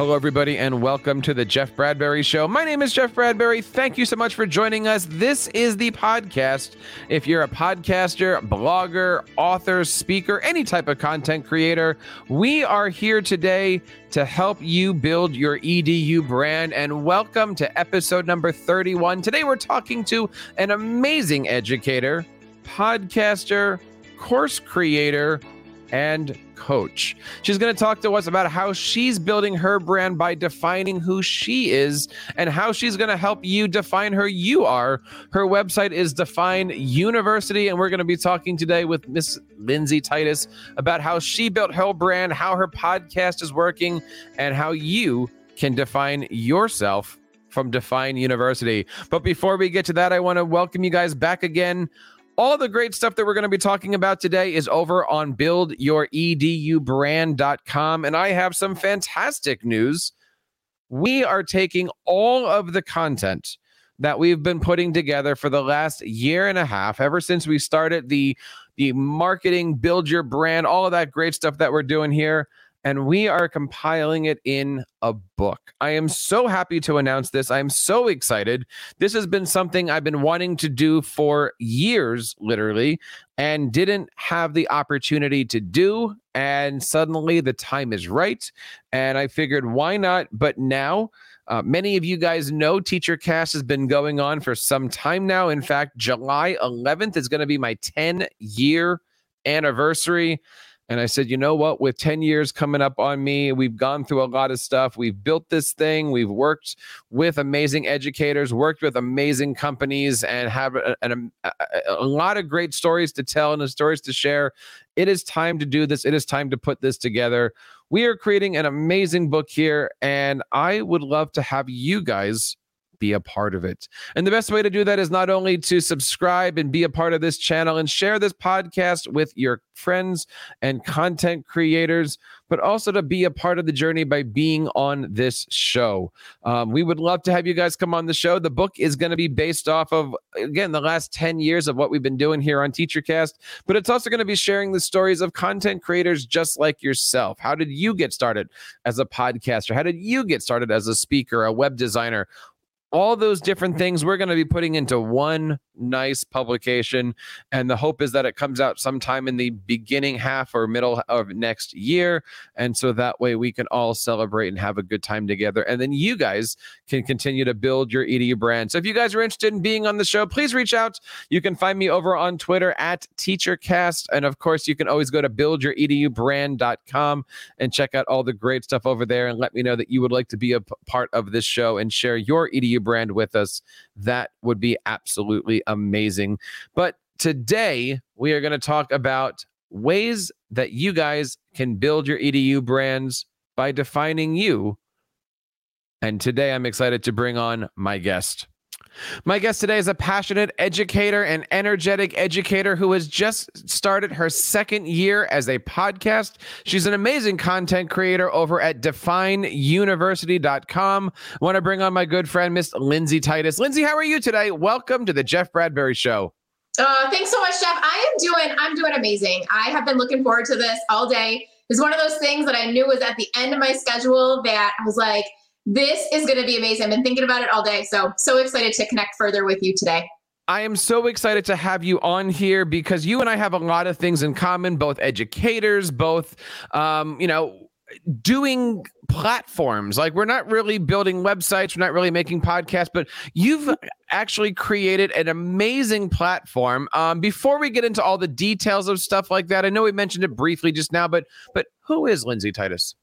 Hello, everybody, and welcome to the Jeff Bradbury Show. My name is Jeff Bradbury. Thank you so much for joining us. This is the podcast. If you're a podcaster, blogger, author, speaker, any type of content creator, we are here today to help you build your EDU brand. And welcome to episode number 31. Today, we're talking to an amazing educator, podcaster, course creator, and coach. She's going to talk to us about how she's building her brand by defining who she is and how she's going to help you define who you are. Her website is Define University, and we're going to be talking today with Miss Lindsay Titus about how she built her brand, how her podcast is working, and how you can define yourself from Define University. But before we get to that, I want to welcome you guys back again all the great stuff that we're going to be talking about today is over on buildyouredubrand.com. And I have some fantastic news. We are taking all of the content that we've been putting together for the last year and a half, ever since we started the the marketing, build your brand, all of that great stuff that we're doing here and we are compiling it in a book. I am so happy to announce this. I'm so excited. This has been something I've been wanting to do for years, literally, and didn't have the opportunity to do. And suddenly the time is right. And I figured, why not? But now, uh, many of you guys know TeacherCast has been going on for some time now. In fact, July 11th is going to be my 10 year anniversary. And I said, you know what? With 10 years coming up on me, we've gone through a lot of stuff. We've built this thing. We've worked with amazing educators, worked with amazing companies, and have a, a, a, lot of great stories to tell and stories to share. It is time to do this. It is time to put this together. We are creating an amazing book here, and I would love to have you guys be a part of it. And the best way to do that is not only to subscribe and be a part of this channel and share this podcast with your friends and content creators, but also to be a part of the journey by being on this show. Um, we would love to have you guys come on the show. The book is going to be based off of, again, the last 10 years of what we've been doing here on TeacherCast, but it's also going to be sharing the stories of content creators just like yourself. How did you get started as a podcaster? How did you get started as a speaker, a web designer? All those different things we're going to be putting into one nice publication. And the hope is that it comes out sometime in the beginning half or middle of next year. And so that way we can all celebrate and have a good time together. And then you guys can continue to build your edu brand. So if you guys are interested in being on the show please reach out. You can find me over on twitter at teachercast. And of course you can always go to buildyouredubrand.com and check out all the great stuff over there and let me know that you would like to be a part of this show and share your edu brand with us, that would be absolutely amazing. But today we are going to talk about ways that you guys can build your EDU brands by defining you. And today I'm excited to bring on my guest. My guest today is a passionate educator and energetic educator who has just started her second year as a podcast. She's an amazing content creator over at defineuniversity.com. I want to bring on my good friend, Miss Lindsay Titus. Lindsay, how are you today? Welcome to the Jeff Bradbury Show. Uh, thanks so much, Jeff. I am doing, I'm doing amazing. I have been looking forward to this all day. It's one of those things that I knew was at the end of my schedule that I was like, this is going to be amazing. I've been thinking about it all day. So, so excited to connect further with you today. I am so excited to have you on here because you and I have a lot of things in common, both educators, both, um, you know, doing platforms. Like we're not really building websites, we're not really making podcasts, but you've actually created an amazing platform. Um, before we get into all the details of stuff like that, I know we mentioned it briefly just now, but but who is Lindsay Titus?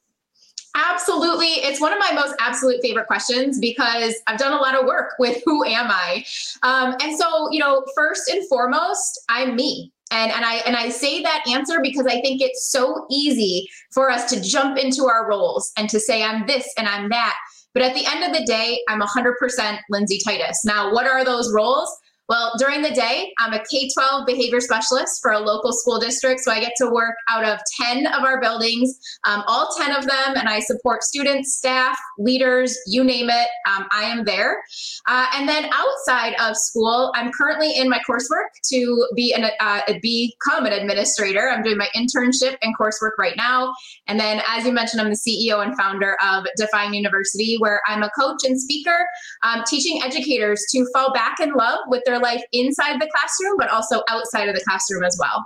Absolutely. It's one of my most absolute favorite questions because I've done a lot of work with who am I? Um, and so, you know, first and foremost, I'm me. And, and I and I say that answer because I think it's so easy for us to jump into our roles and to say I'm this and I'm that. But at the end of the day, I'm 100% Lindsay Titus. Now, what are those roles? Well, during the day, I'm a K 12 behavior specialist for a local school district. So I get to work out of 10 of our buildings, um, all 10 of them, and I support students, staff, leaders, you name it. Um, I am there. Uh, and then outside of school, I'm currently in my coursework to be an, uh, become an administrator. I'm doing my internship and coursework right now. And then, as you mentioned, I'm the CEO and founder of Define University, where I'm a coach and speaker, um, teaching educators to fall back in love with their life inside the classroom, but also outside of the classroom as well.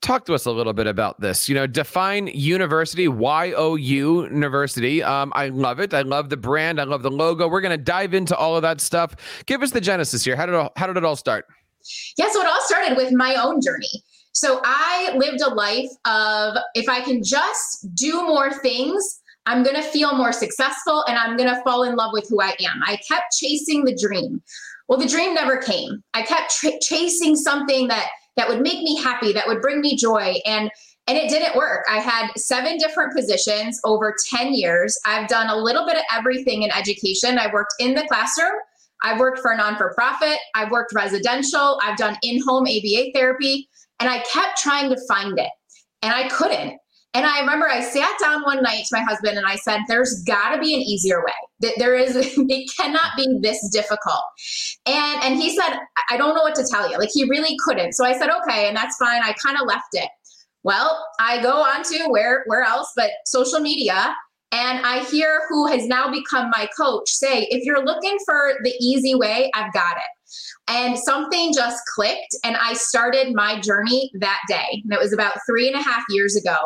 Talk to us a little bit about this. You know, define university, Y O U University. Um, I love it. I love the brand. I love the logo. We're going to dive into all of that stuff. Give us the genesis here. How did it all, how did it all start? Yeah, so it all started with my own journey. So I lived a life of if I can just do more things, I'm going to feel more successful and I'm going to fall in love with who I am. I kept chasing the dream. Well, the dream never came. I kept tra- chasing something that that would make me happy, that would bring me joy, and and it didn't work. I had seven different positions over 10 years. I've done a little bit of everything in education. I worked in the classroom. I've worked for a non for profit. I've worked residential. I've done in home ABA therapy. And I kept trying to find it and I couldn't. And I remember I sat down one night to my husband and I said, There's got to be an easier way. That there is, it cannot be this difficult. And and he said, I don't know what to tell you. Like he really couldn't. So I said, Okay, and that's fine. I kind of left it. Well, I go on to where where else but social media. And I hear who has now become my coach say, if you're looking for the easy way, I've got it. And something just clicked, and I started my journey that day. And it was about three and a half years ago.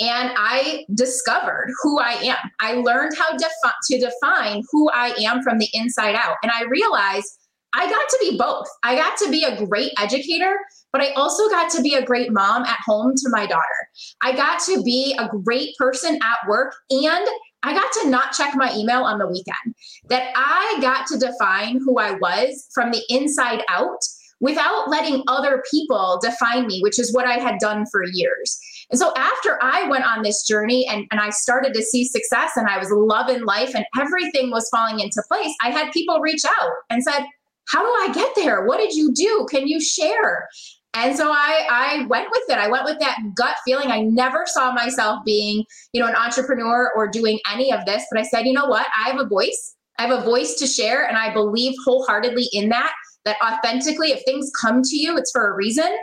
And I discovered who I am. I learned how defi- to define who I am from the inside out. And I realized I got to be both. I got to be a great educator, but I also got to be a great mom at home to my daughter. I got to be a great person at work and I got to not check my email on the weekend, that I got to define who I was from the inside out without letting other people define me, which is what I had done for years. And so after I went on this journey and, and I started to see success and I was loving life and everything was falling into place, I had people reach out and said, How do I get there? What did you do? Can you share? And so I I went with it. I went with that gut feeling. I never saw myself being, you know, an entrepreneur or doing any of this, but I said, you know what? I have a voice. I have a voice to share and I believe wholeheartedly in that that authentically if things come to you, it's for a reason.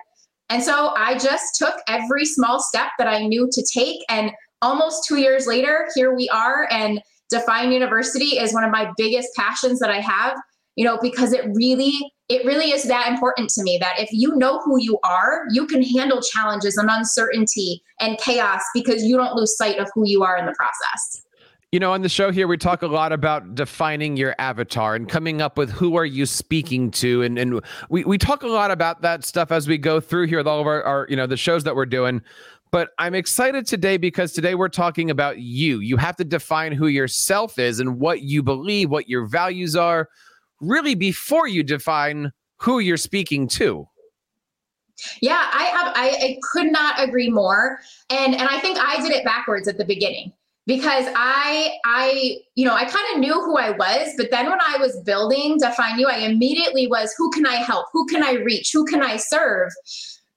And so I just took every small step that I knew to take and almost 2 years later, here we are and Define University is one of my biggest passions that I have, you know, because it really it really is that important to me that if you know who you are, you can handle challenges and uncertainty and chaos because you don't lose sight of who you are in the process. You know, on the show here, we talk a lot about defining your avatar and coming up with who are you speaking to. And, and we, we talk a lot about that stuff as we go through here with all of our, our, you know, the shows that we're doing. But I'm excited today because today we're talking about you. You have to define who yourself is and what you believe, what your values are, really before you define who you're speaking to. Yeah, I have I, I could not agree more. And and I think I did it backwards at the beginning because I I you know I kind of knew who I was, but then when I was building Define You, I immediately was who can I help? Who can I reach? Who can I serve?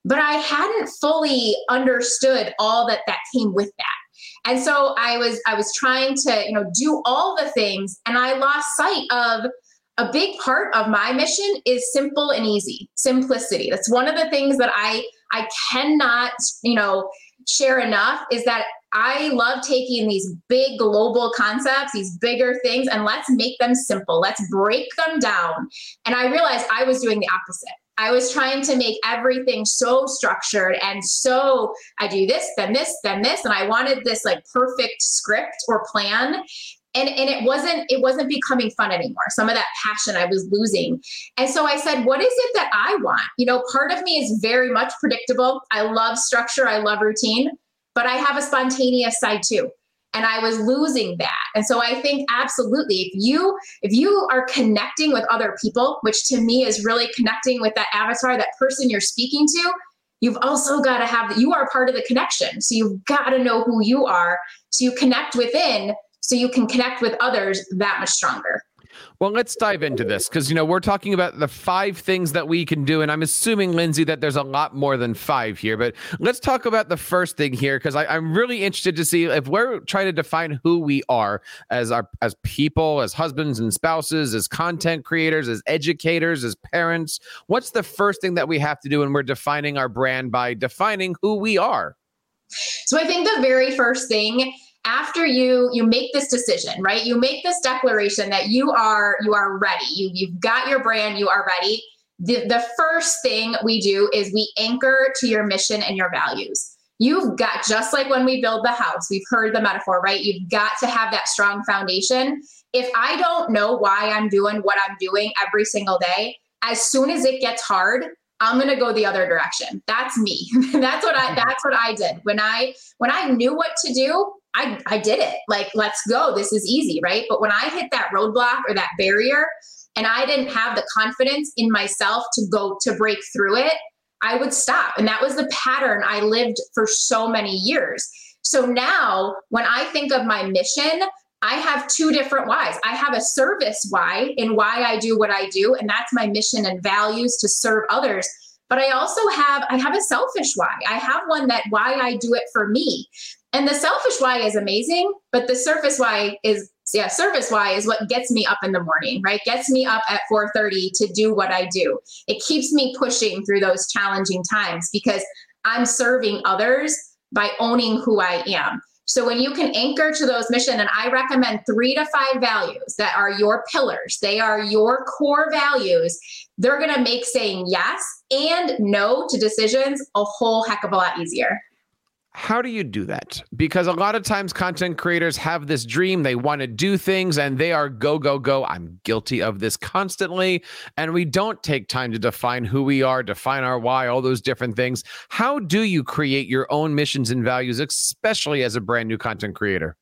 But I hadn't fully understood all that that came with that. And so I was I was trying to, you know, do all the things and I lost sight of a big part of my mission is simple and easy simplicity. That's one of the things that i i cannot you know share enough is that i love taking these big global concepts these bigger things and let's make them simple. Let's break them down. And i realized i was doing the opposite. I was trying to make everything so structured and so I do this, then this, then this. And I wanted this like perfect script or plan and and it wasn't it wasn't becoming fun anymore. Some of that passion i was losing. And so i said what is it that i want? You know part of me is very much predictable. I love structure. I love routine. But i have a spontaneous side too. And i was losing that. And so i think absolutely if you if you are connecting with other people which to me is really connecting with that avatar that person you're speaking to you've also got to have you are part of the connection. So you've got to know who you are. So you connect within so you can connect with others that much stronger. Well, let's dive into this because, you know, we're talking about the five things that we can do. And I'm assuming, Lindsay, that there's a lot more than five here. But let's talk about the first thing here because I'm really interested to see if we're trying to define who we are as our as people, as husbands and spouses, as content creators, as educators, as parents. What's the first thing that we have to do when we're defining our brand by defining who we are? So I think the very first thing after you you make this decision right? You make this declaration that you are you are ready. You you've got your brand you are ready. The, the first thing we do is we anchor to your mission and your values. You've got just like when we build the house we've heard the metaphor right? You've got to have that strong foundation. If i don't know why i'm doing what i'm doing every single day as soon as it gets hard I'm going to go the other direction. That's me. that's what I mm-hmm. that's what I did. When I when I knew what to do, I, I did it. Like, let's go. This is easy, right? But when I hit that roadblock or that barrier and I didn't have the confidence in myself to go to break through it, I would stop. And that was the pattern I lived for so many years. So now when I think of my mission, I have two different whys. I have a service why in why I do what I do, and that's my mission and values to serve others. But I also have I have a selfish why. I have one that why I do it for me. And the selfish why is amazing, but the surface why is yeah, service why is what gets me up in the morning, right? Gets me up at 4:30 to do what I do. It keeps me pushing through those challenging times because I'm serving others by owning who I am. So when you can anchor to those mission, and I recommend three to five values that are your pillars, they are your core values, they're gonna make saying yes and no to decisions a whole heck of a lot easier. How do you do that? Because a lot of times content creators have this dream, they want to do things and they are go, go, go. I'm guilty of this constantly. And we don't take time to define who we are, define our why, all those different things. How do you create your own missions and values, especially as a brand new content creator?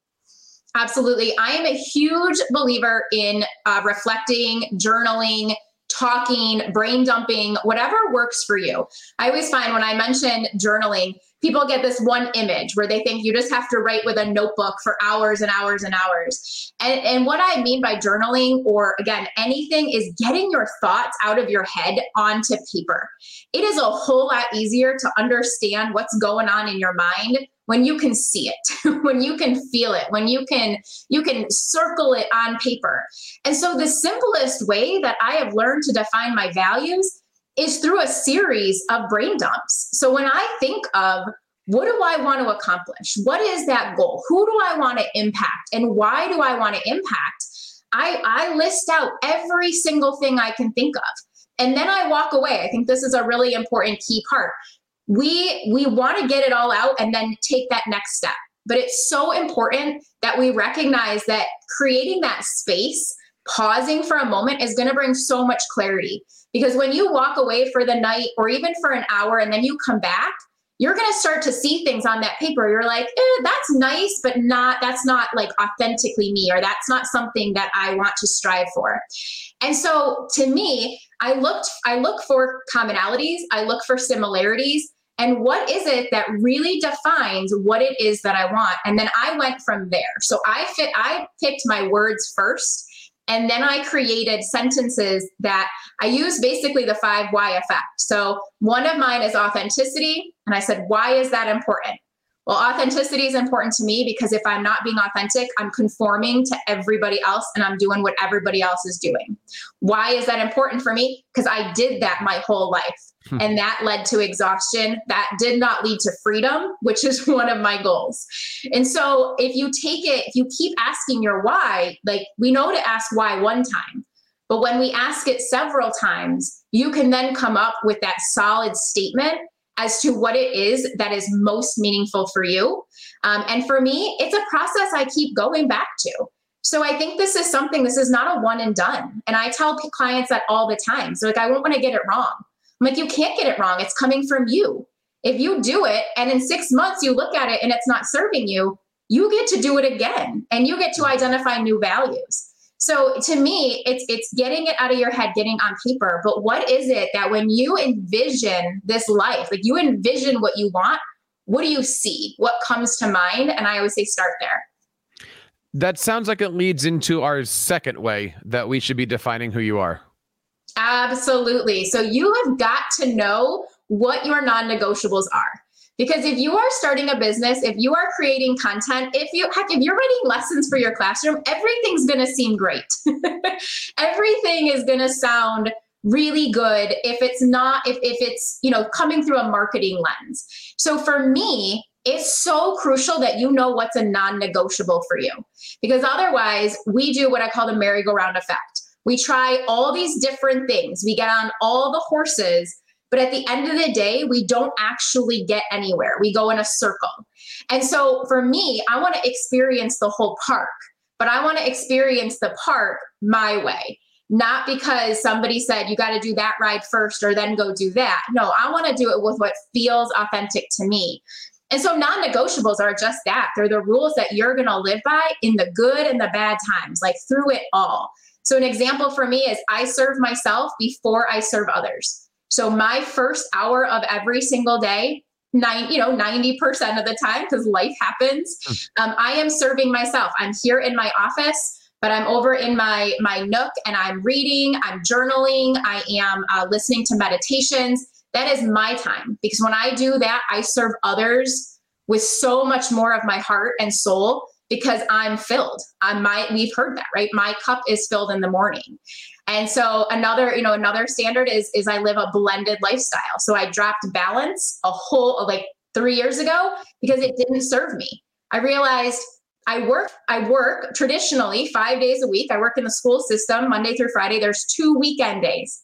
Absolutely. I am a huge believer in uh, reflecting, journaling, talking, brain dumping, whatever works for you. I always find when I mention journaling, people get this one image where they think you just have to write with a notebook for hours and hours and hours. And, and what I mean by journaling, or again, anything, is getting your thoughts out of your head onto paper. It is a whole lot easier to understand what's going on in your mind when you can see it when you can feel it when you can you can circle it on paper and so the simplest way that i have learned to define my values is through a series of brain dumps. So when I think of what do I want to accomplish? What is that goal? Who do I want to impact? And why do I want to impact? I, I list out every single thing I can think of. And then I walk away. I think this is a really important key part. We we want to get it all out and then take that next step. But it's so important that we recognize that creating that space, pausing for a moment is going to bring so much clarity because when you walk away for the night or even for an hour and then you come back, you're going to start to see things on that paper. You're like, eh, that's nice, but not, that's not like authentically me, or that's not something that I want to strive for. And so to me, I looked, I look for commonalities, I look for similarities, and what is it that really defines what it is that I want? And then I went from there. So I fit, I picked my words first and then I created sentences that I use basically the five why effect. So one of mine is authenticity. And I said, why is that important? Well, authenticity is important to me because if I'm not being authentic, I'm conforming to everybody else and I'm doing what everybody else is doing. Why is that important for me? Because I did that my whole life. Hmm. And that led to exhaustion. That did not lead to freedom, which is one of my goals. And so if you take it, if you keep asking your why, like we know to ask why one time. But when we ask it several times, you can then come up with that solid statement as to what it is that is most meaningful for you. Um, and for me, it's a process I keep going back to. So I think this is something, this is not a one and done. And I tell clients that all the time. So like, I won't want to get it wrong. I'm like, you can't get it wrong. It's coming from you. If you do it and in six months you look at it and it's not serving you, you get to do it again and you get to identify new values. So to me, it's it's getting it out of your head, getting on paper. But what is it that when you envision this life, like you envision what you want, what do you see? What comes to mind? And I always say start there. That sounds like it leads into our second way that we should be defining who you are. Absolutely. So you have got to know what your non negotiables are. Because if you are starting a business, if you are creating content, if you heck, if you're writing lessons for your classroom, everything's gonna seem great. Everything is gonna sound really good if it's not if, if it's you know coming through a marketing lens so for me it's so crucial that you know what's a non-negotiable for you because otherwise we do what i call the merry-go-round effect we try all these different things we get on all the horses but at the end of the day, we don't actually get anywhere. We go in a circle. And so for me, I want to experience the whole park, but I want to experience the park my way. Not because somebody said you got to do that ride first or then go do that. No, I want to do it with what feels authentic to me. And so non negotiables are just that. They're the rules that you're going to live by in the good and the bad times, like through it all. So, an example for me is I serve myself before I serve others. So my first hour of every single day, nine, you know, 90% of the time, because life happens, hmm. um, I am serving myself. I'm here in my office but I'm over in my my nook and I'm reading, I'm journaling, I am uh, listening to meditations. That is my time because when I do that, I serve others with so much more of my heart and soul because I'm filled. I'm my we've heard that, right? My cup is filled in the morning. And so another, you know, another standard is is I live a blended lifestyle. So I dropped balance a whole like 3 years ago because it didn't serve me. I realized I work I work traditionally 5 days a week. I work in the school system Monday through Friday. There's two weekend days.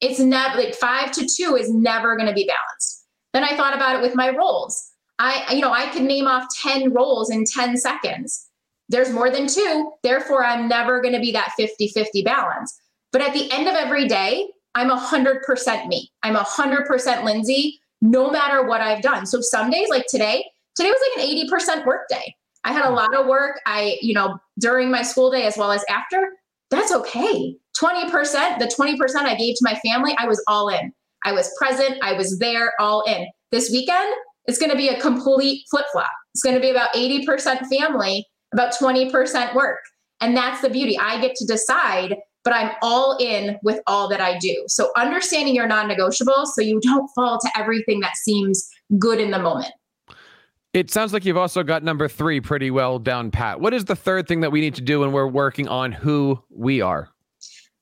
It's never like 5 to 2 is never going to be balanced. Then I thought about it with my roles. I you know, I could name off 10 roles in 10 seconds. There's more than two, therefore I'm never going to be that 50-50 balance. But at the end of every day, I'm 100% me. I'm 100% Lindsay, no matter what I've done. So some days, like today, today was like an 80% work day. I had a lot of work. I, you know, during my school day as well as after, that's okay. 20%, the 20% I gave to my family, I was all in. I was present, I was there, all in. This weekend, it's going to be a complete flip flop. It's going to be about 80% family, about 20% work. And that's the beauty. I get to decide but I'm all in with all that I do. So understanding your non negotiables so you don't fall to everything that seems good in the moment. It sounds like you've also got number three pretty well down pat. What is the third thing that we need to do when we're working on who we are?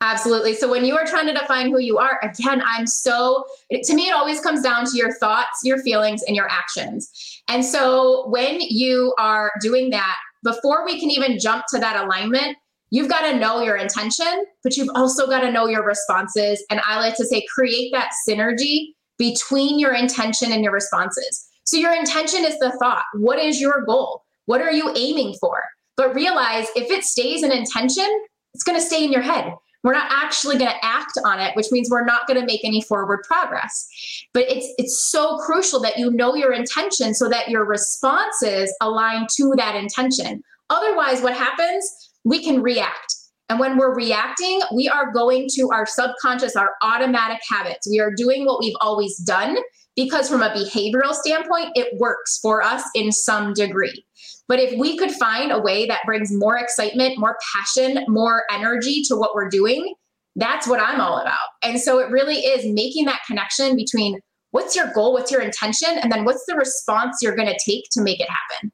Absolutely. So when you are trying to define who you are, again, I'm so, to me, it always comes down to your thoughts, your feelings, and your actions. And so when you are doing that, before we can even jump to that alignment, you've got to know your intention, but you've also got to know your responses. And I like to say, create that synergy between your intention and your responses. So, your intention is the thought. What is your goal? What are you aiming for? But realize if it stays an intention, it's going to stay in your head. We're not actually going to act on it, which means we're not going to make any forward progress. But it's it's so crucial that you know your intention so that your responses align to that intention. Otherwise, what happens? we can react. And when we're reacting, we are going to our subconscious, our automatic habits. We are doing what we've always done because, from a behavioral standpoint, it works for us in some degree. But if we could find a way that brings more excitement, more passion, more energy to what we're doing, that's what I'm all about. And so it really is making that connection between what's your goal, what's your intention, and then what's the response you're going to take to make it happen.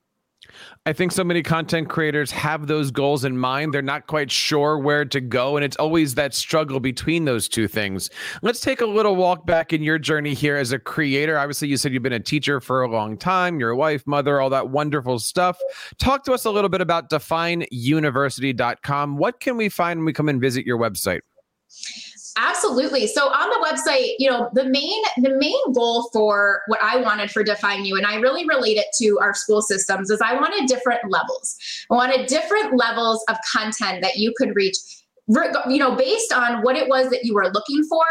I think so many content creators have those goals in mind. They're not quite sure where to go. And it's always that struggle between those two things. Let's take a little walk back in your journey here as a creator. Obviously, you said you've been a teacher for a long time, your wife, mother, all that wonderful stuff. Talk to us a little bit about defineuniversity.com. What can we find when we come and visit your website? Absolutely. So on the website, you know, the main the main goal for what I wanted for Define You, and I really relate it to our school systems, is I wanted different levels. I wanted different levels of content that you could reach, you know, based on what it was that you were looking for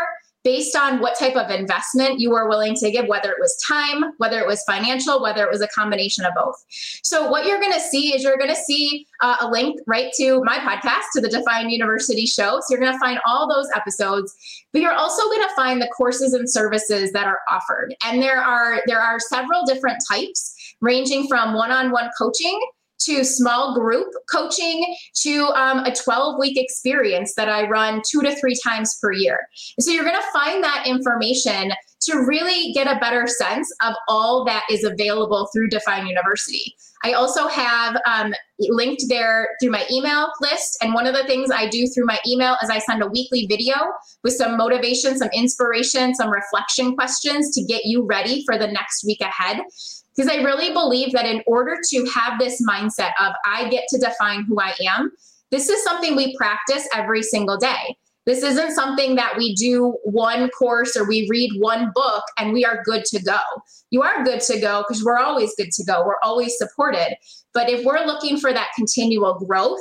based on what type of investment you were willing to give, whether it was time, whether it was financial, whether it was a combination of both. So, what you're going to see is you're going to see uh, a link right to my podcast, to the Define University show. So, you're going to find all those episodes, but you're also going to find the courses and services that are offered. And there are there are several different types, ranging from one-on-one coaching to small group coaching to um, a 12 week experience that I run two to three times per year. So you're going to find that information to really get a better sense of all that is available through Define University. I also have um, linked there through my email list. And one of the things I do through my email is I send a weekly video with some motivation, some inspiration, some reflection questions to get you ready for the next week ahead. Because I really believe that in order to have this mindset of I get to define who I am, this is something we practice every single day. This isn't something that we do one course or we read one book and we are good to go. You are good to go because we're always good to go. We're always supported. But if we're looking for that continual growth,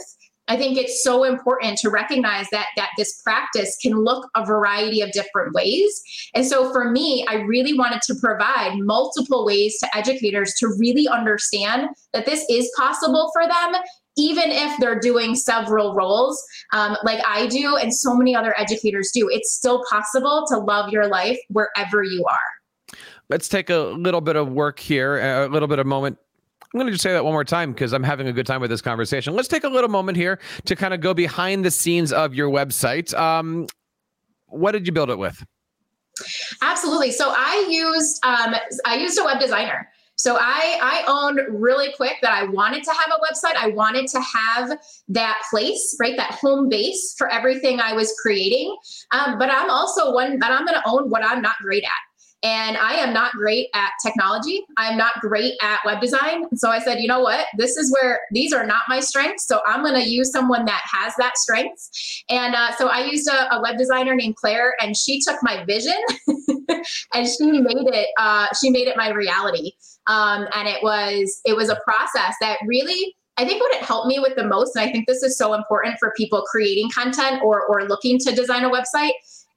I think it's so important to recognize that that this practice can look a variety of different ways. And so for me, I really wanted to provide multiple ways to educators to really understand that this is possible for them even if they're doing several roles um, like I do and so many other educators do, it's still possible to love your life wherever you are. Let's take a little bit of work here, a little bit of moment. I'm going to just say that one more time because I'm having a good time with this conversation. Let's take a little moment here to kind of go behind the scenes of your website. Um, what did you build it with? Absolutely. So I used um, I used a web designer. So I I owned really quick that I wanted to have a website. I wanted to have that place, right? That home base for everything I was creating. Um, but I'm also one that I'm going to own what I'm not great at. And I am not great at technology. I'm not great at web design. So I said, you know what? This is where these are not my strengths. So I'm going to use someone that has that strength. And uh, so I used a, a, web designer named Claire, and she took my vision and she made it. Uh, she made it my reality. Um, and it was it was a process that really I think what it helped me with the most, and I think this is so important for people creating content or or looking to design a website,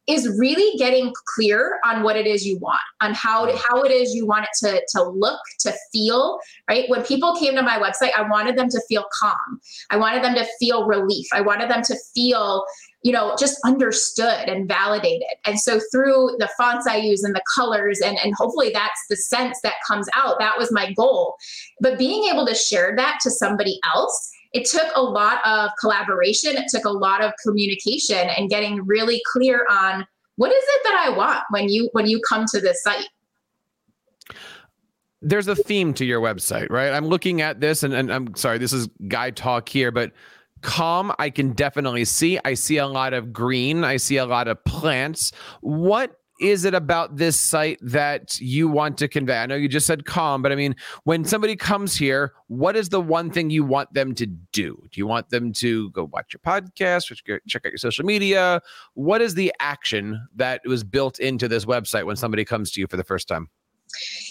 is really getting clear on what it is you want, on how to, how it is you want it to to look, to feel. Right? When people came to my website, I wanted them to feel calm. I wanted them to feel relief. I wanted them to feel you know just understood and validated and so through the fonts i use and the colors and and hopefully that's the sense that comes out that was my goal but being able to share that to somebody else it took a lot of collaboration. It took a lot of communication and getting really clear on what is it that i want when you when you come to this site. There's a theme to your website right? I'm looking at this and, and i'm sorry this is guy talk here but calm i can definitely see. I see a lot of green. I see a lot of plants. What is it about this site that you want to convey? I know you just said calm, but I mean, when somebody comes here, what is the one thing you want them to do? Do you want them to go watch your podcast check out your social media? What is the action that was built into this website when somebody comes to you for the first time?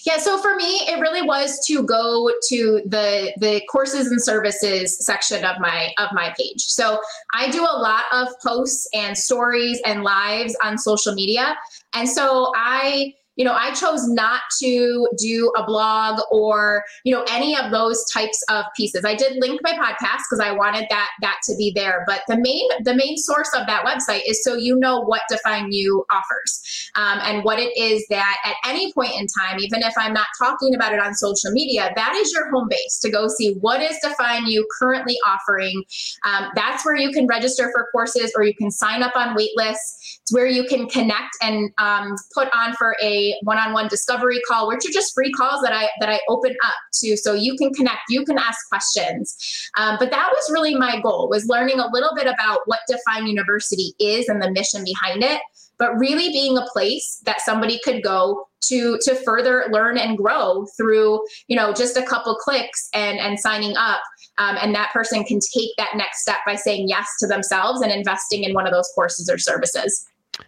Yeah, so for me, it really was to go to the the courses and services section of my of my page. So I do a lot of posts and stories and lives on social media, and so I you know, I chose not to do a blog or, you know, any of those types of pieces. I did link my podcast because I wanted that that to be there. But the main the main source of that website is so you know what Define You offers um, and what it is that at any point in time, even if I'm not talking about it on social media, that is your home base to go see what is Define You currently offering. Um, that's where you can register for courses or you can sign up on waitlists. It's where you can connect and um, put on for a one-on-one discovery call, which are just free calls that I that I open up to, so you can connect, you can ask questions. Um, but that was really my goal was learning a little bit about what Define University is and the mission behind it, but really being a place that somebody could go to to further learn and grow through you know just a couple clicks and and signing up. Um, and that person can take that next step by saying yes to themselves and investing in one of those courses or services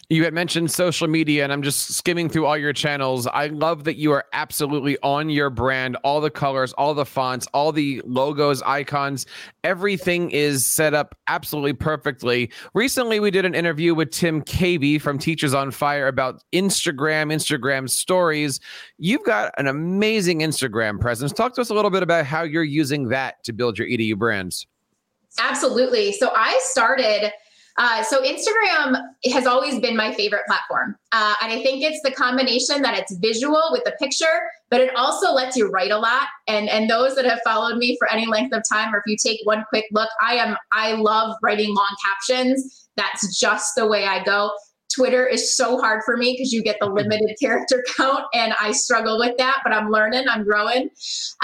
you had mentioned social media, and I'm just skimming through all your channels. I love that you are absolutely on your brand, all the colors, all the fonts, all the logos, icons, everything is set up absolutely perfectly. Recently, we did an interview with Tim Cavey from Teachers on Fire about Instagram, Instagram stories. You've got an amazing Instagram presence. Talk to us a little bit about how you're using that to build your EDU brands. Absolutely. So I started Uh, so Instagram has always been my favorite platform. Uh, and I think it's the combination that it's visual with the picture, but it also lets you write a lot. And, and those that have followed me for any length of time, or if you take one quick look, I am, I love writing long captions. That's just the way I go. Twitter is so hard for me because you get the limited character count, and I struggle with that. But I'm learning, I'm growing.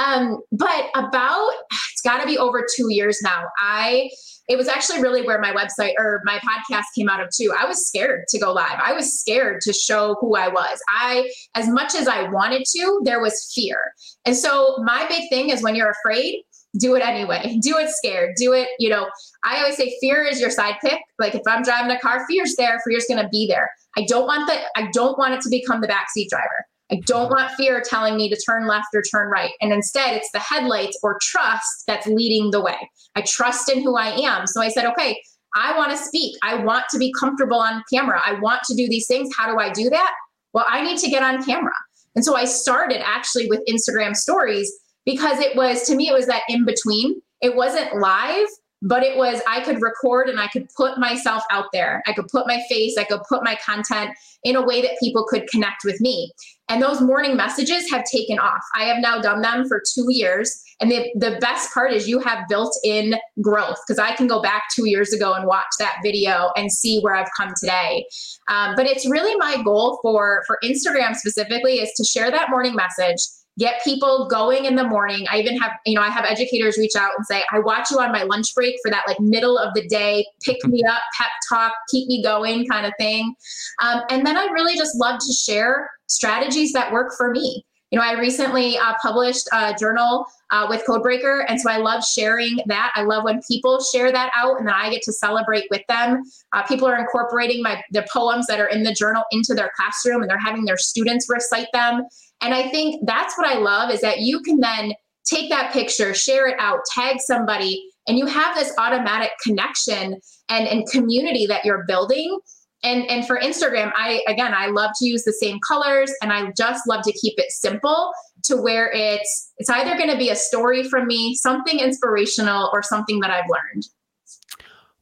Um, but about it's got to be over two years now. I it was actually really where my website or my podcast came out of too. I was scared to go live. I was scared to show who I was. I, as much as I wanted to, there was fear. And so my big thing is when you're afraid, do it anyway. Do it scared. Do it, you know, I always say fear is your sidekick. Like if I'm driving a car, fear's there, fear's gonna be there. I don't want that, I don't want it to become the backseat driver. I don't want fear telling me to turn left or turn right. And instead, it's the headlights or trust that's leading the way. I trust in who I am. So I said, okay, I want to speak. I want to be comfortable on camera. I want to do these things. How do I do that? Well, I need to get on camera. And so I started actually with Instagram stories because it was, to me, it was that in between. It wasn't live, but it was i could record and i could put myself out there. I could put my face i could put my content in a way that people could connect with me. And those morning messages have taken off. I have now done them for two years. And the, the best part is you have built in growth because i can go back two years ago and watch that video and see where i've come today. Um, but it's really my goal for for instagram specifically is to share that morning message get people going in the morning. I even have, you know, I have educators reach out and say, I watch you on my lunch break for that like middle of the day, pick me up, pep talk, keep me going kind of thing. Um, and then I really just love to share strategies that work for me. You know, I recently uh, published a journal uh, with Codebreaker, and so I love sharing that. I love when people share that out, and then I get to celebrate with them. Uh, people are incorporating my the poems that are in the journal into their classroom, and they're having their students recite them. And I think that's what I love is that you can then take that picture, share it out, tag somebody, and you have this automatic connection and, and community that you're building. And, and for Instagram, I again I love to use the same colors and I just love to keep it simple to where it's it's either going to be a story from me, something inspirational, or something that I've learned.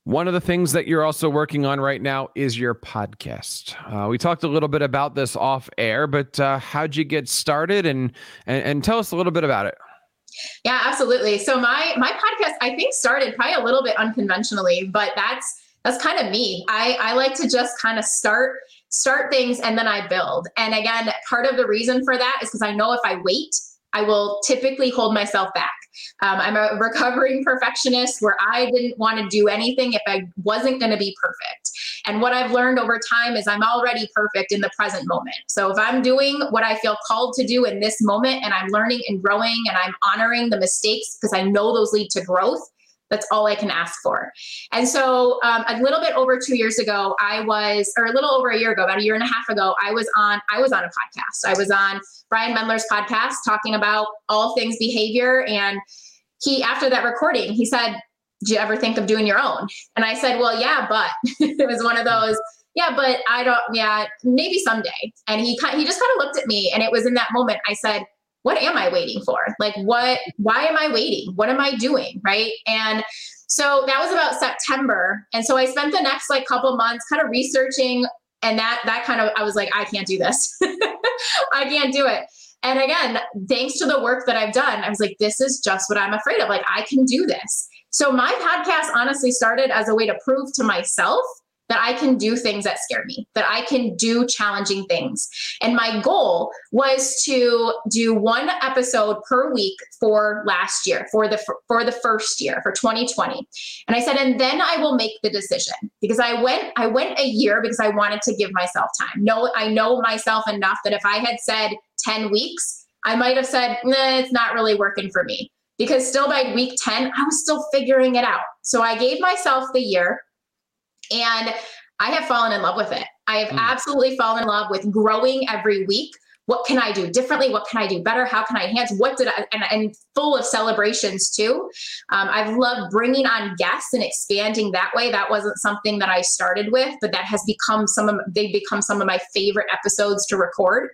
One of the things that you're also working on right now is your podcast. Uh, we talked a little bit about this off air, but uh, how'd you get started and, and and tell us a little bit about it? Yeah, absolutely. So my my podcast, I think, started probably a little bit unconventionally, but that's that's kind of me. I I like to just kind of start start things and then I build. And again, part of the reason for that is because I know if I wait, I will typically hold myself back. Um, I'm a recovering perfectionist where I didn't want to do anything if I wasn't going to be perfect. And what I've learned over time is I'm already perfect in the present moment. So if I'm doing what I feel called to do in this moment and I'm learning and growing and I'm honoring the mistakes because I know those lead to growth, that's all I can ask for. And so, um, a little bit over two years ago, I was, or a little over a year ago, about a year and a half ago, I was on, I was on a podcast. I was on Brian Mendler's podcast talking about all things behavior. And he, after that recording, he said, "Do you ever think of doing your own?" And I said, "Well, yeah, but it was one of those." Yeah, but I don't. Yeah, maybe someday. And he he just kind of looked at me, and it was in that moment I said, what am I waiting for? Like, what, why am I waiting? What am I doing? Right. And so that was about September. And so I spent the next like couple months kind of researching and that, that kind of, I was like, I can't do this. I can't do it. And again, thanks to the work that I've done, I was like, this is just what I'm afraid of. Like, I can do this. So my podcast honestly started as a way to prove to myself that I can do things that scare me, that I can do challenging things. And my goal was to do one episode per week for last year, for the for the first year, for 2020. And I said and then I will make the decision because I went I went a year because I wanted to give myself time. No, I know myself enough that if I had said 10 weeks, I might have said, nah, it's not really working for me. Because still by week 10, I was still figuring it out. So I gave myself the year and I have fallen in love with it. I have mm. absolutely fallen in love with growing every week. What can I do differently? What can I do better? How can I enhance? What did I, and, and full of celebrations too. Um, I've loved bringing on guests and expanding that way. That wasn't something that I started with, but that has become some of, they've become some of my favorite episodes to record.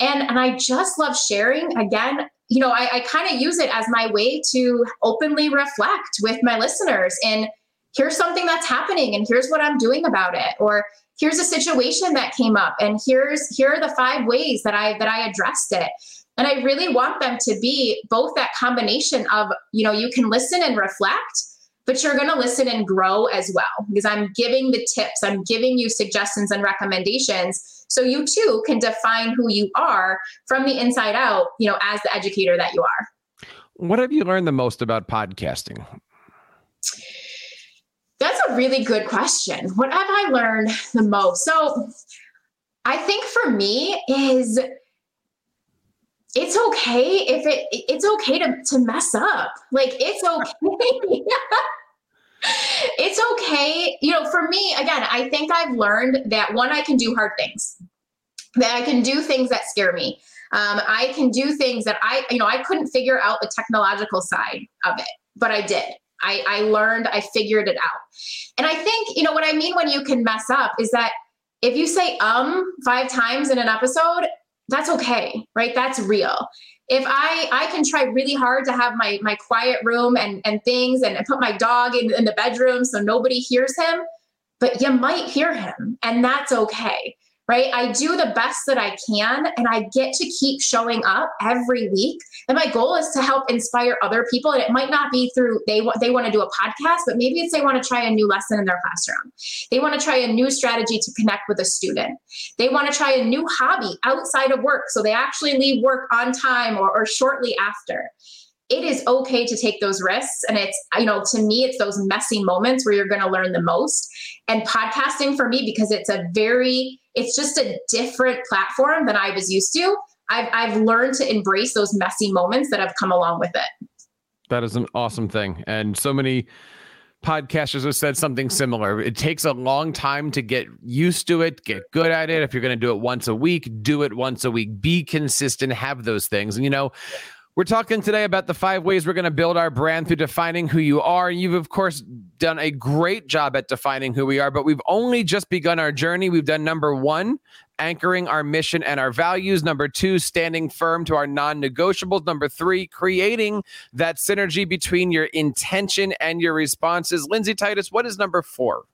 And, and I just love sharing again, you know, I, I kind of use it as my way to openly reflect with my listeners and here's something that's happening and here's what I'm doing about it. Or here's a situation that came up and here's here are the five ways that I that I addressed it. And I really want them to be both that combination of, you know, you can listen and reflect, but you're going to listen and grow as well because I'm giving the tips, I'm giving you suggestions and recommendations so you too can define who you are from the inside out, you know, as the educator that you are. What have you learned the most about podcasting? That's a really good question. What have I learned the most? So, I think for me is it's okay if it it's okay to to mess up. Like it's okay. it's okay. You know, for me, again, I think I've learned that one, I can do hard things, that I can do things that scare me. Um, I can do things that I, you know, I couldn't figure out the technological side of it, but I did. I, I learned, I figured it out. And I think, you know, what I mean when you can mess up is that if you say um five times in an episode, that's okay, right? That's real. If I I can try really hard to have my my quiet room and and things and, and put my dog in, in the bedroom so nobody hears him, but you might hear him, and that's okay right? I do the best that I can and I get to keep showing up every week. And my goal is to help inspire other people. And it might not be through they want they want to do a podcast, but maybe it's they want to try a new lesson in their classroom. They want to try a new strategy to connect with a student. They want to try a new hobby outside of work. So they actually leave work on time or, or shortly after it is okay to take those risks. And it's, you know, to me, it's those messy moments where you're going to learn the most. And podcasting for me, because it's a very, it's just a different platform than I was used to. I've, I've learned to embrace those messy moments that have come along with it. That is an awesome thing. And so many podcasters have said something similar. It takes a long time to get used to it, get good at it. If you're going to do it once a week, do it once a week, be consistent, have those things. And, you know, we're talking today about the five ways we're going to build our brand through defining who you are. You've, of course, done a great job at defining who we are, but we've only just begun our journey. We've done number one, anchoring our mission and our values. Number two, standing firm to our non negotiables. Number three, creating that synergy between your intention and your responses. Lindsay Titus, what is number four?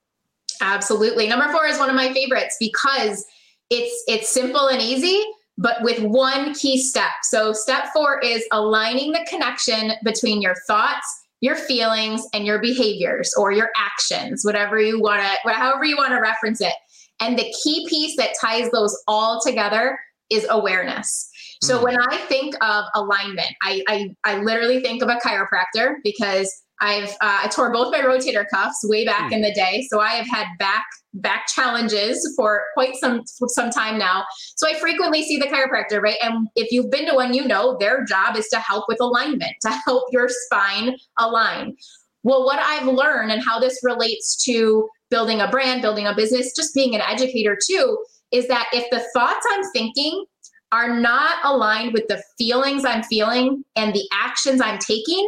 Absolutely. Number four is one of my favorites because it's it's simple and easy but with one key step. So, step four is aligning the connection between your thoughts, your feelings, and your behaviors or your actions, whatever you want to, however you want to reference it. And the key piece that ties those all together is awareness. So, mm. when I think of alignment, I, I, I literally think of a chiropractor because I've uh, I tore both my rotator cuffs way back mm. in the day, so I have had back back challenges for quite some some time now. So I frequently see the chiropractor, right? And if you've been to one, you know their job is to help with alignment, to help your spine align. Well, what I've learned and how this relates to building a brand, building a business, just being an educator too, is that if the thoughts I'm thinking are not aligned with the feelings I'm feeling and the actions I'm taking,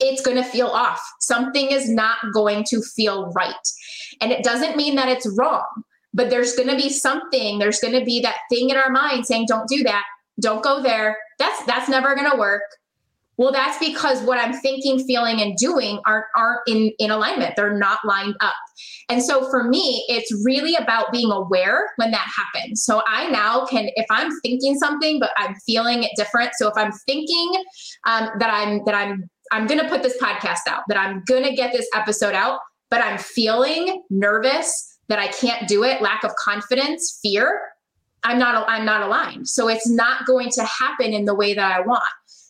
it's going to feel off. Something is not going to feel right. And it doesn't mean that it's wrong, but there's going to be something, there's going to be that thing in our mind saying, don't do that. Don't go there. That's that's never going to work. Well, that's because what I'm thinking, feeling, and doing aren't aren't in, in alignment. They're not lined up. And so for me, it's really about being aware when that happens. So I now can, if I'm thinking something, but I'm feeling it different. So if I'm thinking um, that I'm that I'm I'm going to put this podcast out, that I'm going to get this episode out, but I'm feeling nervous that I can't do it, lack of confidence, fear, I'm not I'm not aligned. So it's not going to happen in the way that I want.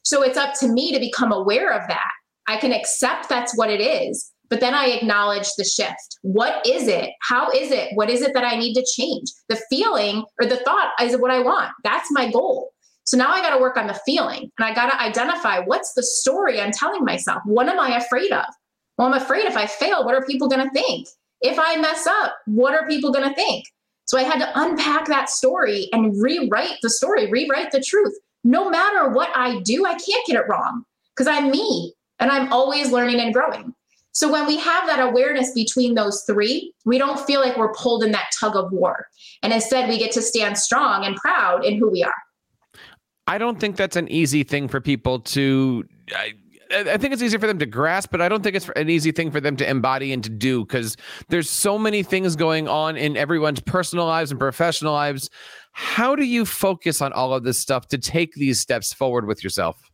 So it's up to me to become aware of that. I can accept that's what it is, but then I acknowledge the shift. What is it? How is it? What is it that I need to change? The feeling or the thought is what I want. That's my goal. So now I got to work on the feeling and I got to identify what's the story I'm telling myself? What am I afraid of? Well, I'm afraid if I fail, what are people going to think? If I mess up, what are people going to think? So I had to unpack that story and rewrite the story, rewrite the truth. No matter what I do, I can't get it wrong because I'm me and I'm always learning and growing. So when we have that awareness between those three, we don't feel like we're pulled in that tug of war. And instead, we get to stand strong and proud in who we are. I don't think that's an easy thing for people to. I, I think it's easier for them to grasp, but I don't think it's an easy thing for them to embody and to do because there's so many things going on in everyone's personal lives and professional lives. How do you focus on all of this stuff to take these steps forward with yourself?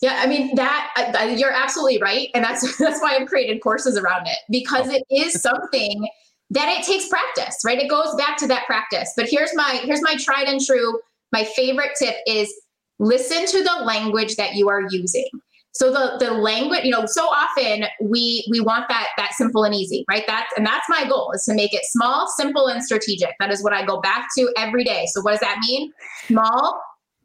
Yeah, I mean that uh, you're absolutely right, and that's that's why I've created courses around it because it is something that it takes practice, right? It goes back to that practice. But here's my here's my tried and true. My favorite tip is listen to the language that you are using. So the the language, you know, so often we we want that that simple and easy, right? That's and that's my goal is to make it small, simple, and strategic. That is what I go back to every day. So what does that mean? Small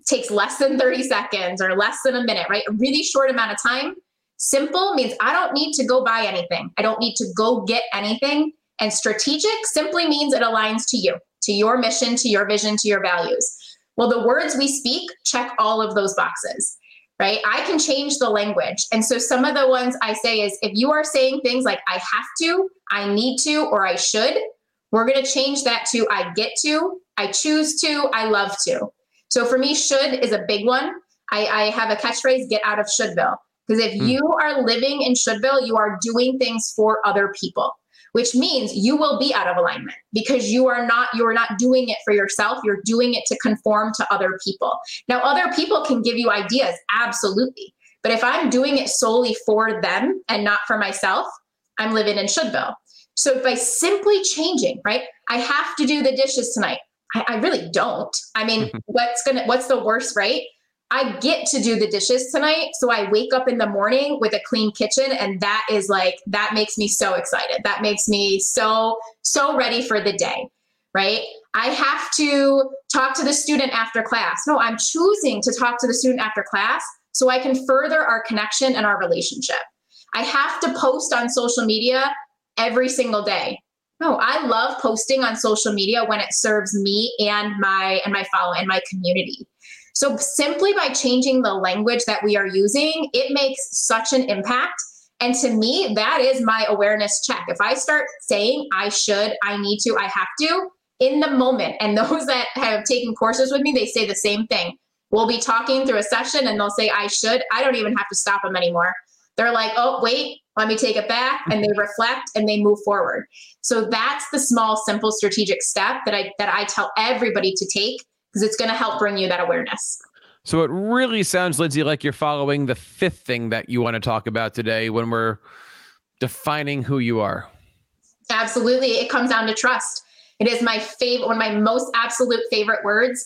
takes less than 30 seconds or less than a minute, right? A really short amount of time. Simple means I don't need to go buy anything. I don't need to go get anything. And strategic simply means it aligns to you, to your mission, to your vision, to your values. Well, the words we speak check all of those boxes, right? I can change the language. And so some of the ones I say is if you are saying things like I have to, I need to, or I should, we're going to change that to I get to, I choose to, I love to. So for me, should is a big one. I, I have a catchphrase get out of shouldville. Because if mm. you are living in shouldville, you are doing things for other people which means you will be out of alignment because you are not you are not doing it for yourself. You're doing it to conform to other people. Now other people can give you ideas absolutely. But if i'm doing it solely for them and not for myself i'm living in shouldville so by simply changing right? I have to do the dishes tonight. I, I really don't. I mean what's gonna what's the worst right I get to do the dishes tonight. So I wake up in the morning with a clean kitchen. And that is like, that makes me so excited. That makes me so, so ready for the day, right? I have to talk to the student after class. No, I'm choosing to talk to the student after class so I can further our connection and our relationship. I have to post on social media every single day. No, I love posting on social media when it serves me and my and my follow and my community. So simply by changing the language that we are using, it makes such an impact. And to me, that is my awareness check. If I start saying I should, I need to, I have to, in the moment, and those that have taken courses with me, they say the same thing. We'll be talking through a session and they'll say, I should. I don't even have to stop them anymore. They're like, oh, wait, let me take it back. And they reflect and they move forward. So that's the small, simple, strategic step that I that I tell everybody to take because it's going to help bring you that awareness. So it really sounds, Lindsay, like you're following the fifth thing that you want to talk about today when we're defining who you are. Absolutely. It comes down to trust. It is my favorite, one of my most absolute favorite words.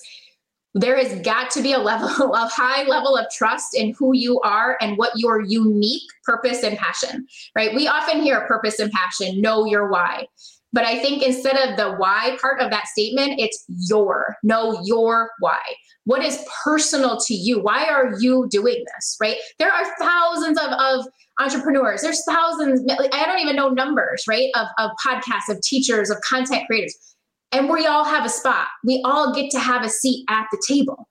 There has got to be a level of high level of trust in who you are and what your unique purpose and passion, right? We often hear purpose and passion, know your why. But I think instead of the why part of that statement, it's your, know your why. What is personal to you? Why are you doing this? Right? There are thousands of, of entrepreneurs. There's thousands, I don't even know numbers, right? Of, of podcasts, of teachers, of content creators. And we all have a spot. We all get to have a seat at the table.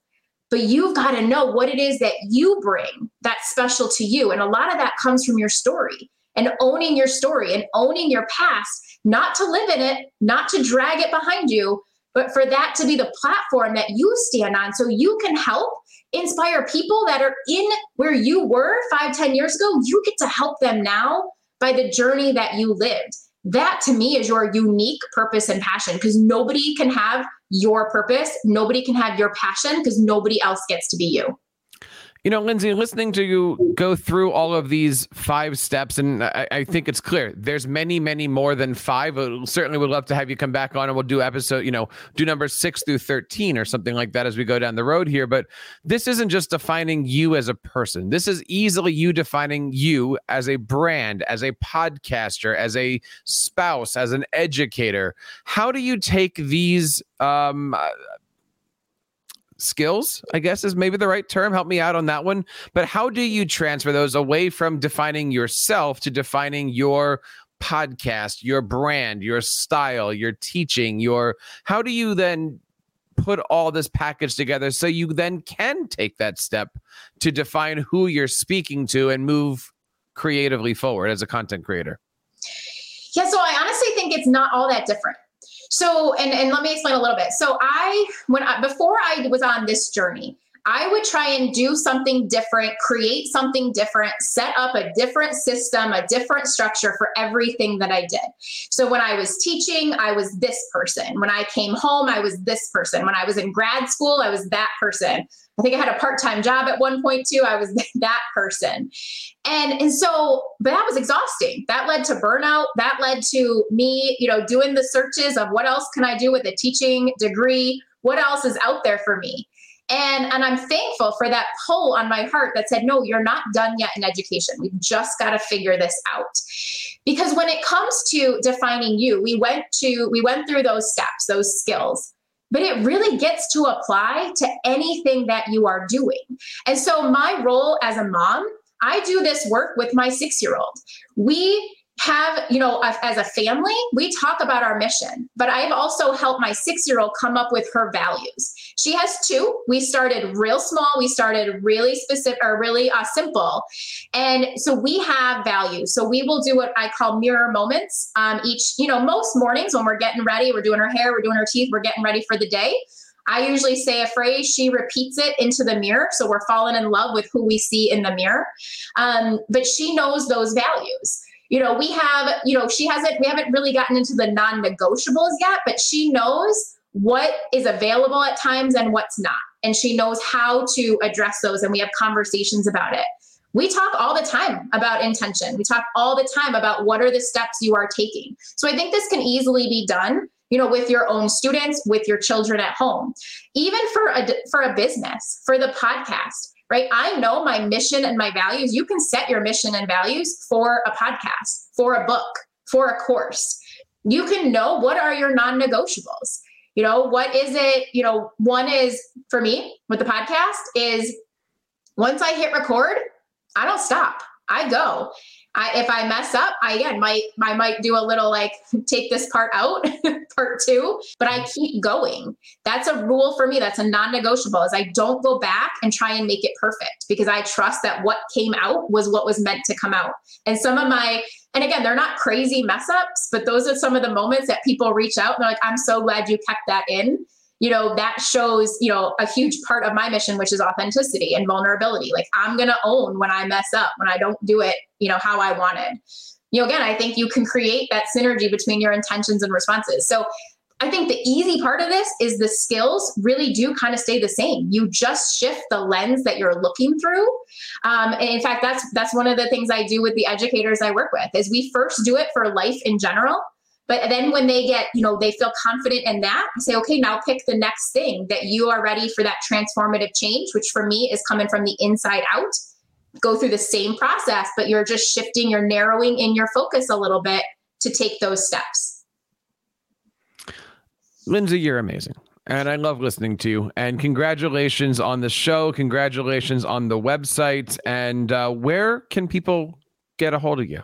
But you've got to know what it is that you bring that's special to you. And a lot of that comes from your story and owning your story and owning your past not to live in it, not to drag it behind you, but for that to be the platform that you stand on so you can help inspire people that are in where you were five, ten years ago. You get to help them now by the journey that you lived. That to me is your unique purpose and passion because nobody can have your purpose. Nobody can have your passion because nobody else gets to be you. You know, Lindsay, listening to you go through all of these five steps, and I, I, think it's clear there's many, many more than five. Uh, certainly would love to have you come back on and we'll do episode, you know, do number six through 13 or something like that as we go down the road here. But this isn't just defining you as a person. This is easily you defining you as a brand, as a podcaster, as a spouse, as an educator. How do you take these um, skills, I guess is maybe the right term. Help me out on that one. But how do you transfer those away from defining yourself to defining your podcast, your brand, your style, your teaching, your how do you then put all this package together so you then can take that step to define who you're speaking to and move creatively forward as a content creator? Yeah, so I honestly think it's not all that different. So, and, and let me explain a little bit. So I, when I, before I was on this journey, I would try and do something different, create something different, set up a different system, a different structure for everything that I did. So when I was teaching, I was this person. When I came home, I was this person. When I was in grad school, I was that person. I think I had a part-time job at one point too. I was that person. And and so but that was exhausting. That led to burnout. That led to me, you know, doing the searches of what else can I do with a teaching degree? What else is out there for me? And, and I'm thankful for that pull on my heart that said, no, you're not done yet in education. We've just got to figure this out. Because when it comes to defining you, we went to, we went through those steps, those skills but it really gets to apply to anything that you are doing. And so, my role as a mom, I do this work with my six year old. We have, you know, as a family, we talk about our mission, but I've also helped my six year old come up with her values. She has two. We started real small, we started really specific or really uh, simple. And so we have values. So we will do what I call mirror moments um, each, you know, most mornings when we're getting ready, we're doing her hair, we're doing her teeth, we're getting ready for the day. I usually say a phrase, she repeats it into the mirror. So we're falling in love with who we see in the mirror. Um, but she knows those values you know, we have, you know, she hasn't, we haven't really gotten into the non negotiables yet, but she knows what is available at times and what's not. And she knows how to address those. And we have conversations about it. We talk all the time about intention. We talk all the time about what are the steps you are taking. So I think this can easily be done you know with your own students with your children at home even for a for a business for the podcast right? I know my mission and my values. You can set your mission and values for a podcast, for a book, for a course. You can know what are your non negotiables. You know, what is it? You know, one is for me with the podcast is once I hit record, I don't stop. I go. I, if I mess up, I again might I might do a little like take this part out, part two, but I keep going. That's a rule for me. That's a non-negotiable. Is I don't go back and try and make it perfect because I trust that what came out was what was meant to come out. And some of my and again, they're not crazy mess ups, but those are some of the moments that people reach out and they're like, I'm so glad you kept that in you know, that shows, you know, a huge part of my mission, which is authenticity and vulnerability. Like I'm going to own when I mess up, when I don't do it, you know, how I wanted. You know, again, I think you can create that synergy between your intentions and responses. So I think the easy part of this is the skills really do kind of stay the same. You just shift the lens that you're looking through. Um, and in fact, that's that's one of the things I do with the educators I work with. Is we first do it for life in general, but then when they get, you know, they feel confident in that, say, okay, now pick the next thing that you are ready for that transformative change, which for me is coming from the inside out. Go through the same process, but you're just shifting, you're narrowing in your focus a little bit to take those steps. Lindsay, you're amazing. And I love listening to you. And congratulations on the show. Congratulations on the website. And uh, where can people get a hold of you?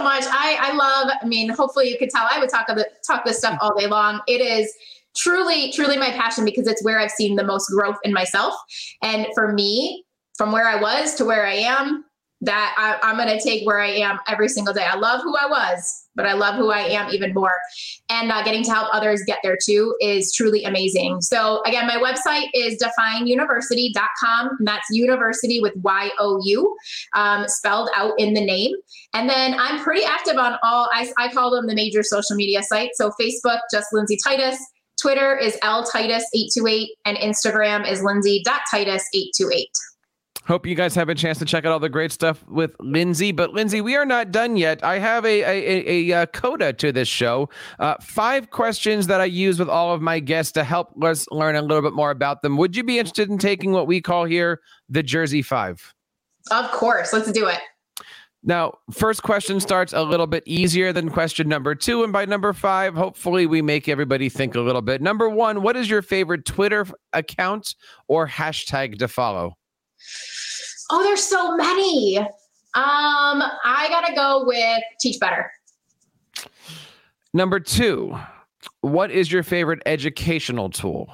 So much. I, I love, I mean, hopefully you could tell I would talk the, talk this stuff all day long. It is truly, truly my passion because it's where I've seen the most growth in myself. And for me, from where I was to where I am, that I, I'm going to take where I am every single day. I love who I was, but I love who I am even more. And uh, getting to help others get there too is truly amazing. So, again, my website is defineuniversity.com. And that's university with Y O U um, spelled out in the name. And then I'm pretty active on all, I, I call them the major social media sites. So, Facebook, just Lindsay Titus. Twitter is L Titus828, and Instagram is Lindsay.Titus828. Hope you guys have a chance to check out all the great stuff with Lindsay. But Lindsay, we are not done yet. I have a a, a, a uh, coda to this show. Uh, five questions that I use with all of my guests to help us learn a little bit more about them. Would you be interested in taking what we call here the Jersey Five? Of course. Let's do it. Now, first question starts a little bit easier than question number two. And by number five, hopefully we make everybody think a little bit. Number one, what is your favorite Twitter account or hashtag to follow? Oh, there's so many. Um, I gotta go with Teach Better. Number two, what is your favorite educational tool?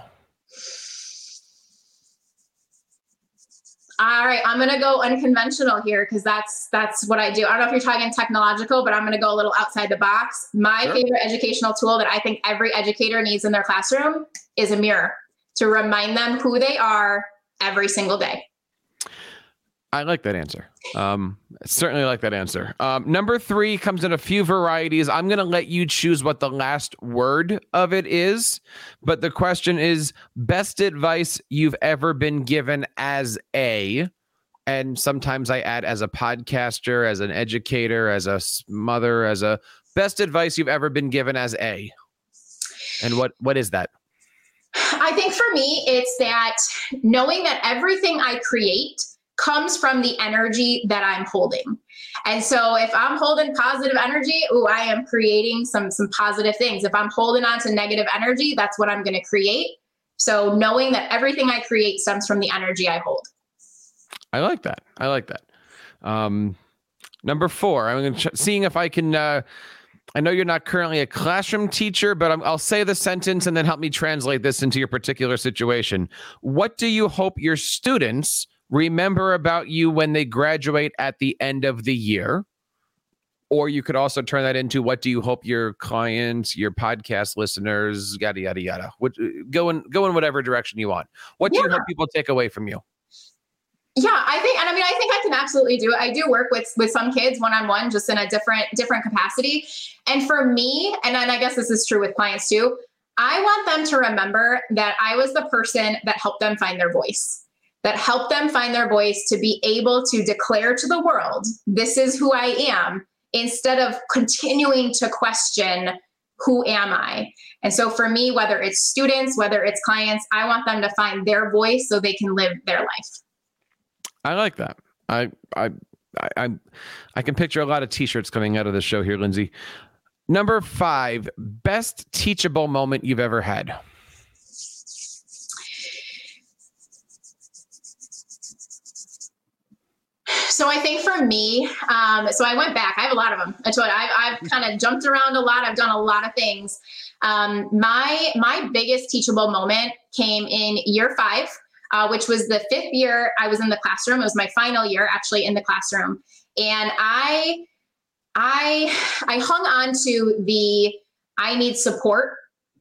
All right, I'm gonna go unconventional here because that's that's what I do. I don't know if you're talking technological, but I'm gonna go a little outside the box. My sure. favorite educational tool that I think every educator needs in their classroom is a mirror. to remind them who they are every single day. I like that answer. Um, certainly like that answer. Um, number three comes in a few varieties. I'm going to let you choose what the last word of it is. But the question is best advice you've ever been given as a, and sometimes I add as a podcaster, as an educator, as a mother, as a best advice you've ever been given as a. And what what is that? I think for me, it's that knowing that everything I create comes from the energy that I'm holding. And so if I'm holding positive energy, oh, I am creating some some positive things. If I'm holding on to negative energy, that's what I'm going to create. So knowing that everything I create stems from the energy I hold. I like that. I like that. Um, number four, I'm going ch- seeing if I can. Uh, I know you're not currently a classroom teacher, but i will say the sentence and then help me translate this into your particular situation. What do you hope your students remember about you when they graduate at the end of the year. Or you could also turn that into what do you hope your clients, your podcast listeners, yada yada yada. What, uh, go in go in whatever direction you want. What do yeah. you hope people take away from you? Yeah, I think, and I mean, I think I can absolutely do it. I do work with with some kids one on one, just in a different different capacity. And for me, and then I guess this is true with clients too. I want them to remember that I was the person that helped them find their voice that help them find their voice to be able to declare to the world, this is who I am, instead of continuing to question, who am I? And so for me, whether it's students, whether it's clients, I want them to find their voice so they can live their life. I like that. I, I, I, I can picture a lot of t-shirts coming out of the show here, Lindsay. Number five, best teachable moment you've ever had. So I think for me, um, so I went back. I have a lot of them. I told you, I've, I've kind of jumped around a lot. I've done a lot of things. Um, my my biggest teachable moment came in year five, uh, which was the fifth year I was in the classroom. It was my final year actually in the classroom, and I I I hung on to the I need support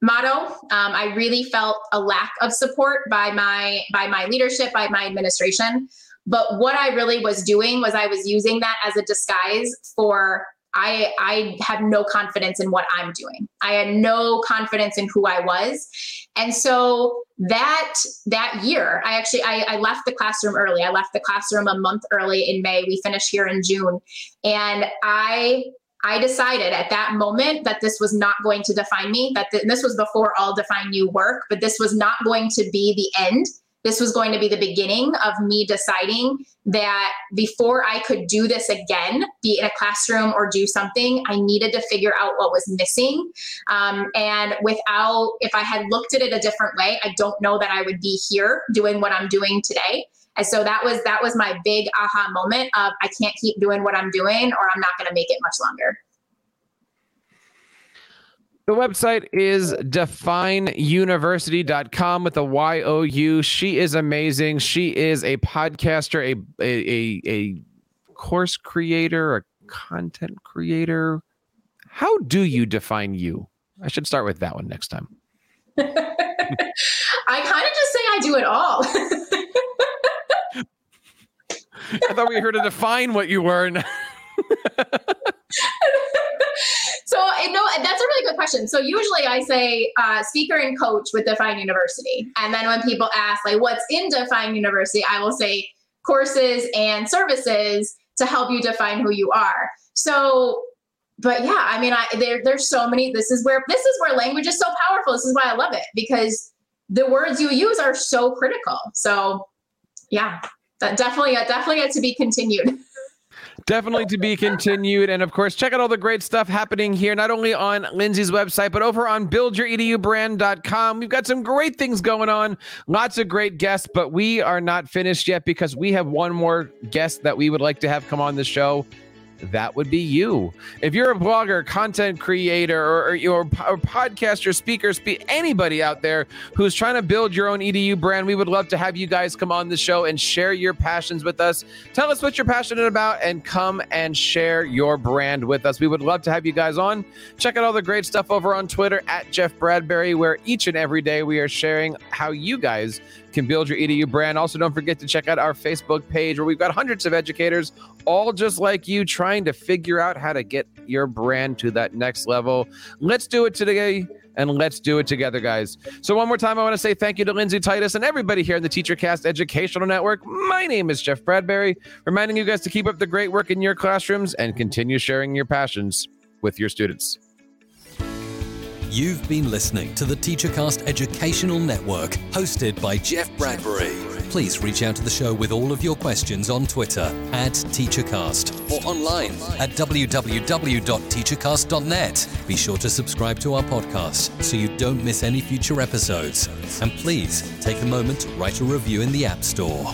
motto. Um, I really felt a lack of support by my by my leadership, by my administration. But what I really was doing was I was using that as a disguise for I I had no confidence in what I'm doing. I had no confidence in who I was. And so that that year, I actually I, I left the classroom early. I left the classroom a month early in May. We finished here in June. And I I decided at that moment that this was not going to define me, that th- this was before all define you work, but this was not going to be the end this was going to be the beginning of me deciding that before I could do this again, be in a classroom or do something, I needed to figure out what was missing. Um, and without, if I had looked at it a different way, I don't know that I would be here doing what I'm doing today. And so that was that was my big aha moment of I can't keep doing what I'm doing or I'm not going to make it much longer. The website is defineuniversity.com with a Y O U. She is amazing. She is a podcaster, a, a, a, course creator, a content creator. How do you define you? I should start with that one next time. I kind of just say I do it all. I thought we were here to define what you were. so no, that's a really good question. So usually I say uh, speaker and coach with Define University, and then when people ask like what's in Define University, I will say courses and services to help you define who you are. So, but yeah, I mean, I there there's so many. This is where this is where language is so powerful. This is why I love it because the words you use are so critical. So, yeah, that definitely definitely to be continued. Definitely to be continued. And of course, check out all the great stuff happening here, not only on Lindsay's website, but over on buildyouredubrand.com. We've got some great things going on, lots of great guests, but we are not finished yet because we have one more guest that we would like to have come on the show. That would be you. If you're a blogger, content creator, or, or you're a podcaster, speaker, speak anybody out there who's trying to build your own EDU brand, we would love to have you guys come on the show and share your passions with us. Tell us what you're passionate about and come and share your brand with us. We would love to have you guys on. Check out all the great stuff over on Twitter at Jeff Bradbury, where each and every day we are sharing how you guys can build your EDU brand. Also, don't forget to check out our Facebook page where we've got hundreds of educators, all just like you, trying to figure out how to get your brand to that next level. Let's do it today and let's do it together, guys. So, one more time, I want to say thank you to Lindsay Titus and everybody here in the TeacherCast Educational Network. My name is Jeff Bradbury, reminding you guys to keep up the great work in your classrooms and continue sharing your passions with your students. You've been listening to the TeacherCast Educational Network, hosted by Jeff Bradbury. Please reach out to the show with all of your questions on Twitter at TeacherCast or online at www.teachercast.net. Be sure to subscribe to our podcast so you don't miss any future episodes. And please take a moment to write a review in the App Store.